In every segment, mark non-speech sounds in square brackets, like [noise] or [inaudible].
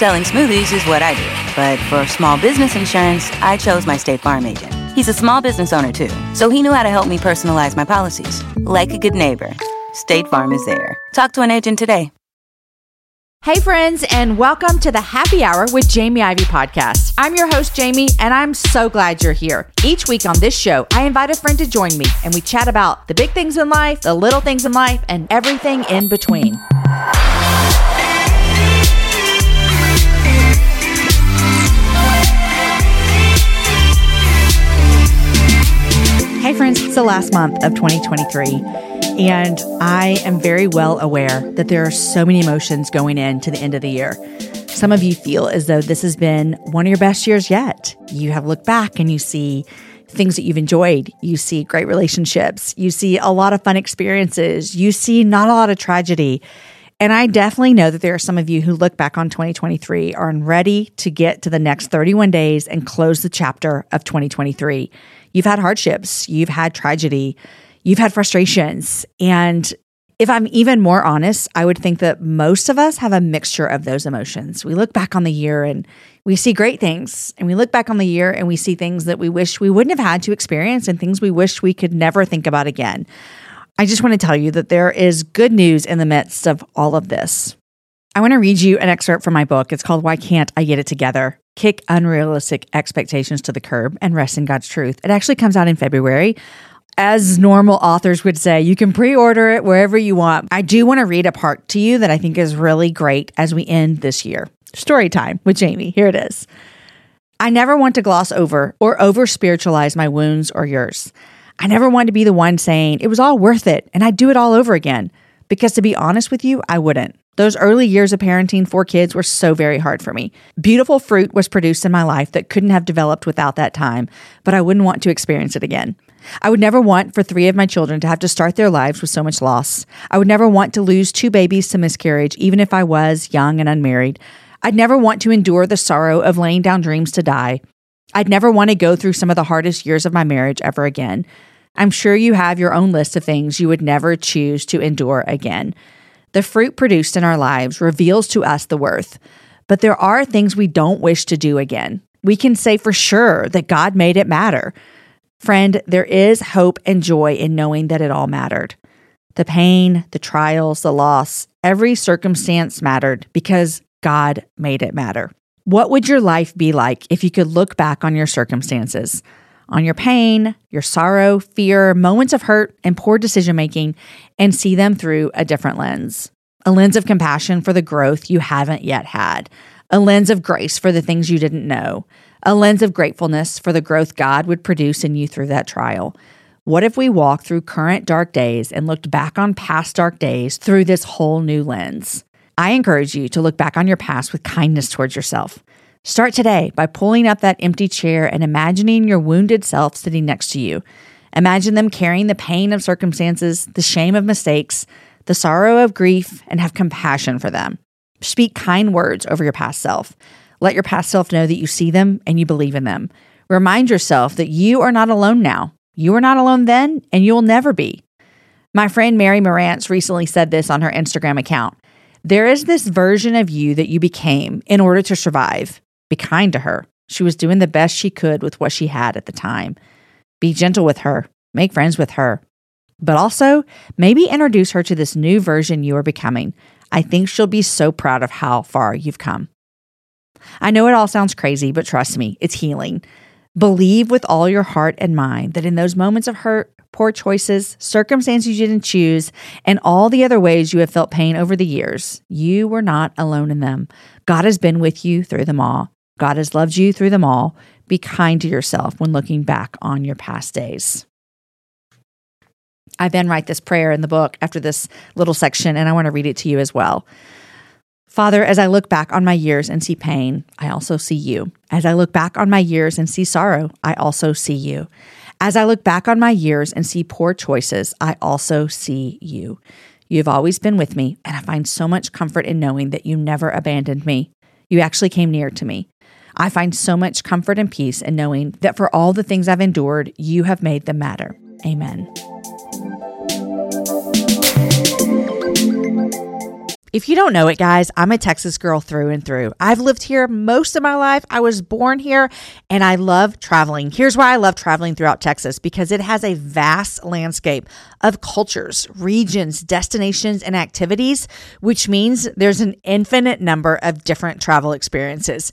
Selling smoothies is what I do. But for small business insurance, I chose my State Farm agent. He's a small business owner too, so he knew how to help me personalize my policies. Like a good neighbor, State Farm is there. Talk to an agent today. Hey, friends, and welcome to the Happy Hour with Jamie Ivy podcast. I'm your host, Jamie, and I'm so glad you're here. Each week on this show, I invite a friend to join me, and we chat about the big things in life, the little things in life, and everything in between. Hey, friends, it's the last month of 2023. And I am very well aware that there are so many emotions going into the end of the year. Some of you feel as though this has been one of your best years yet. You have looked back and you see things that you've enjoyed. You see great relationships. You see a lot of fun experiences. You see not a lot of tragedy. And I definitely know that there are some of you who look back on 2023 are ready to get to the next 31 days and close the chapter of 2023. You've had hardships, you've had tragedy, you've had frustrations. And if I'm even more honest, I would think that most of us have a mixture of those emotions. We look back on the year and we see great things, and we look back on the year and we see things that we wish we wouldn't have had to experience and things we wish we could never think about again. I just want to tell you that there is good news in the midst of all of this. I want to read you an excerpt from my book. It's called Why Can't I Get It Together? Kick Unrealistic Expectations to the Curb and Rest in God's Truth. It actually comes out in February. As normal authors would say, you can pre order it wherever you want. I do want to read a part to you that I think is really great as we end this year. Story time with Jamie. Here it is. I never want to gloss over or over spiritualize my wounds or yours. I never want to be the one saying it was all worth it and I'd do it all over again. Because to be honest with you, I wouldn't. Those early years of parenting four kids were so very hard for me. Beautiful fruit was produced in my life that couldn't have developed without that time, but I wouldn't want to experience it again. I would never want for three of my children to have to start their lives with so much loss. I would never want to lose two babies to miscarriage, even if I was young and unmarried. I'd never want to endure the sorrow of laying down dreams to die. I'd never want to go through some of the hardest years of my marriage ever again. I'm sure you have your own list of things you would never choose to endure again. The fruit produced in our lives reveals to us the worth, but there are things we don't wish to do again. We can say for sure that God made it matter. Friend, there is hope and joy in knowing that it all mattered. The pain, the trials, the loss, every circumstance mattered because God made it matter. What would your life be like if you could look back on your circumstances? On your pain, your sorrow, fear, moments of hurt, and poor decision making, and see them through a different lens a lens of compassion for the growth you haven't yet had, a lens of grace for the things you didn't know, a lens of gratefulness for the growth God would produce in you through that trial. What if we walked through current dark days and looked back on past dark days through this whole new lens? I encourage you to look back on your past with kindness towards yourself. Start today by pulling up that empty chair and imagining your wounded self sitting next to you. Imagine them carrying the pain of circumstances, the shame of mistakes, the sorrow of grief, and have compassion for them. Speak kind words over your past self. Let your past self know that you see them and you believe in them. Remind yourself that you are not alone now. You were not alone then, and you will never be. My friend Mary Marantz recently said this on her Instagram account. There is this version of you that you became in order to survive. Be kind to her. She was doing the best she could with what she had at the time. Be gentle with her. Make friends with her. But also, maybe introduce her to this new version you are becoming. I think she'll be so proud of how far you've come. I know it all sounds crazy, but trust me, it's healing. Believe with all your heart and mind that in those moments of hurt, poor choices, circumstances you didn't choose, and all the other ways you have felt pain over the years, you were not alone in them. God has been with you through them all. God has loved you through them all. Be kind to yourself when looking back on your past days. I then write this prayer in the book after this little section, and I want to read it to you as well. Father, as I look back on my years and see pain, I also see you. As I look back on my years and see sorrow, I also see you. As I look back on my years and see poor choices, I also see you. You have always been with me, and I find so much comfort in knowing that you never abandoned me. You actually came near to me. I find so much comfort and peace in knowing that for all the things I've endured, you have made them matter. Amen. If you don't know it, guys, I'm a Texas girl through and through. I've lived here most of my life. I was born here and I love traveling. Here's why I love traveling throughout Texas because it has a vast landscape of cultures, regions, destinations, and activities, which means there's an infinite number of different travel experiences.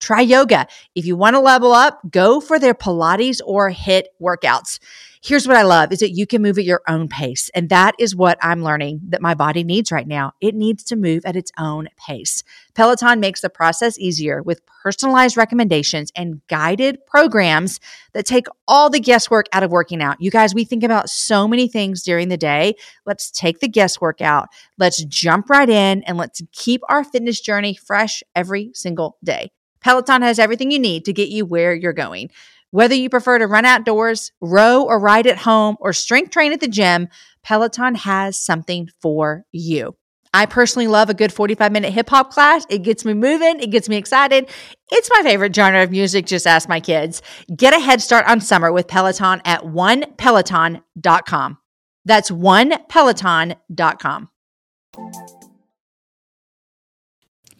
Try yoga. If you want to level up, go for their Pilates or HIIT workouts. Here's what I love is that you can move at your own pace. And that is what I'm learning that my body needs right now. It needs to move at its own pace. Peloton makes the process easier with personalized recommendations and guided programs that take all the guesswork out of working out. You guys, we think about so many things during the day. Let's take the guesswork out. Let's jump right in and let's keep our fitness journey fresh every single day. Peloton has everything you need to get you where you're going. Whether you prefer to run outdoors, row or ride at home, or strength train at the gym, Peloton has something for you. I personally love a good 45 minute hip hop class. It gets me moving, it gets me excited. It's my favorite genre of music, just ask my kids. Get a head start on summer with Peloton at onepeloton.com. That's onepeloton.com.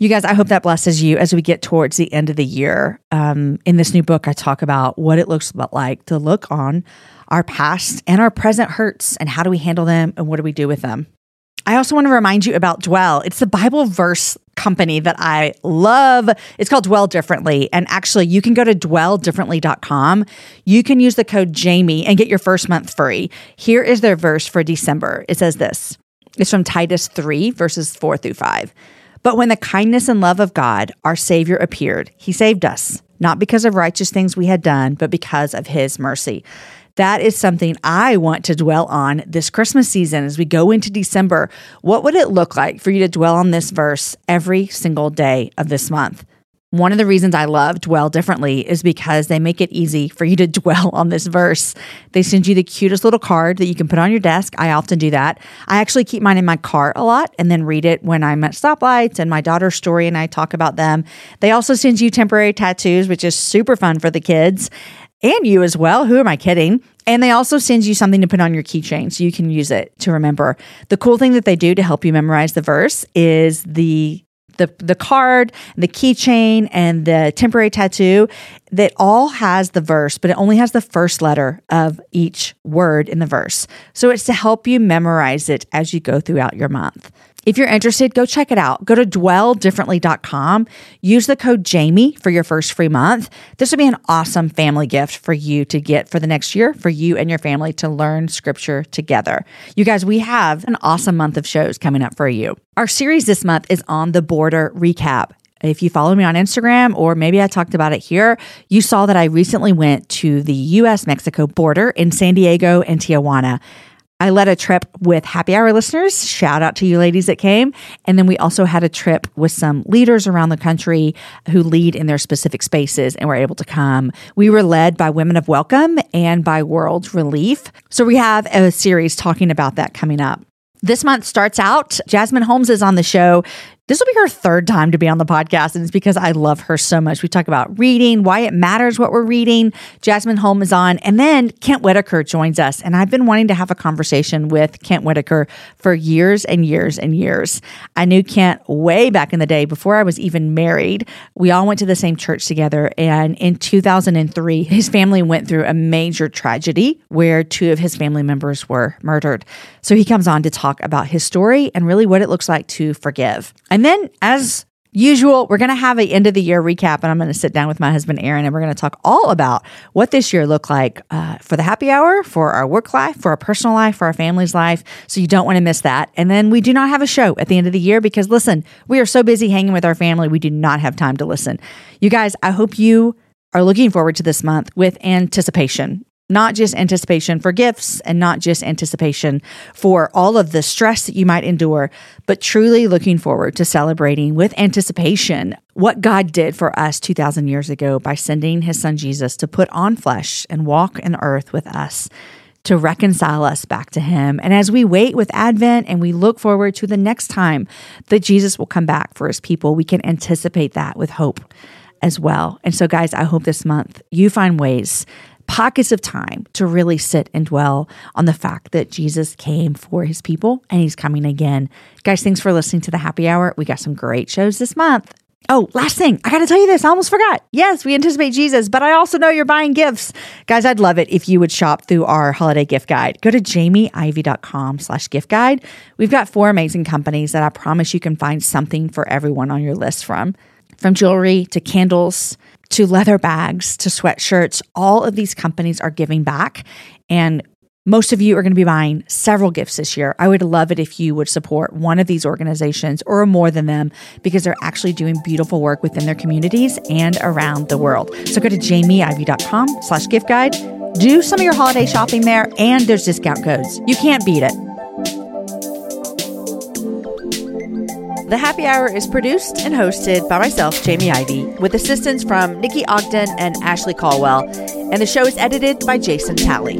You guys, I hope that blesses you as we get towards the end of the year. Um, in this new book, I talk about what it looks like to look on our past and our present hurts and how do we handle them and what do we do with them. I also want to remind you about Dwell. It's the Bible verse company that I love. It's called Dwell Differently. And actually, you can go to dwelldifferently.com. You can use the code Jamie and get your first month free. Here is their verse for December. It says this it's from Titus 3, verses 4 through 5. But when the kindness and love of God, our Savior, appeared, he saved us, not because of righteous things we had done, but because of his mercy. That is something I want to dwell on this Christmas season as we go into December. What would it look like for you to dwell on this verse every single day of this month? One of the reasons I love Dwell Differently is because they make it easy for you to [laughs] dwell on this verse. They send you the cutest little card that you can put on your desk. I often do that. I actually keep mine in my car a lot and then read it when I'm at stoplights and my daughter's story and I talk about them. They also send you temporary tattoos, which is super fun for the kids and you as well. Who am I kidding? And they also send you something to put on your keychain so you can use it to remember. The cool thing that they do to help you memorize the verse is the the the card, the keychain, and the temporary tattoo that all has the verse, but it only has the first letter of each word in the verse. So it's to help you memorize it as you go throughout your month. If you're interested, go check it out. Go to dwelldifferently.com. Use the code Jamie for your first free month. This would be an awesome family gift for you to get for the next year for you and your family to learn scripture together. You guys, we have an awesome month of shows coming up for you. Our series this month is on the border recap. If you follow me on Instagram, or maybe I talked about it here, you saw that I recently went to the US Mexico border in San Diego and Tijuana. I led a trip with happy hour listeners. Shout out to you ladies that came. And then we also had a trip with some leaders around the country who lead in their specific spaces and were able to come. We were led by Women of Welcome and by World Relief. So we have a series talking about that coming up. This month starts out. Jasmine Holmes is on the show. This will be her third time to be on the podcast, and it's because I love her so much. We talk about reading, why it matters what we're reading. Jasmine Holmes is on, and then Kent Whitaker joins us. And I've been wanting to have a conversation with Kent Whitaker for years and years and years. I knew Kent way back in the day before I was even married. We all went to the same church together, and in 2003, his family went through a major tragedy where two of his family members were murdered. So he comes on to talk about his story and really what it looks like to forgive. And then, as usual, we're going to have an end of the year recap, and I'm going to sit down with my husband, Aaron, and we're going to talk all about what this year looked like uh, for the happy hour, for our work life, for our personal life, for our family's life. So you don't want to miss that. And then we do not have a show at the end of the year because, listen, we are so busy hanging with our family, we do not have time to listen. You guys, I hope you are looking forward to this month with anticipation not just anticipation for gifts and not just anticipation for all of the stress that you might endure, but truly looking forward to celebrating with anticipation what God did for us 2,000 years ago by sending his son Jesus to put on flesh and walk in earth with us. To reconcile us back to Him. And as we wait with Advent and we look forward to the next time that Jesus will come back for His people, we can anticipate that with hope as well. And so, guys, I hope this month you find ways pockets of time to really sit and dwell on the fact that Jesus came for his people and he's coming again. Guys, thanks for listening to the happy hour. We got some great shows this month. Oh, last thing, I got to tell you this. I almost forgot. Yes, we anticipate Jesus, but I also know you're buying gifts. Guys, I'd love it if you would shop through our holiday gift guide. Go to jamieivy.com slash gift guide. We've got four amazing companies that I promise you can find something for everyone on your list from. From jewelry to candles to leather bags to sweatshirts. All of these companies are giving back. And most of you are going to be buying several gifts this year. I would love it if you would support one of these organizations or more than them because they're actually doing beautiful work within their communities and around the world. So go to jamieivy.com slash gift guide. Do some of your holiday shopping there and there's discount codes. You can't beat it. The Happy Hour is produced and hosted by myself, Jamie Ivy, with assistance from Nikki Ogden and Ashley Caldwell, and the show is edited by Jason Talley.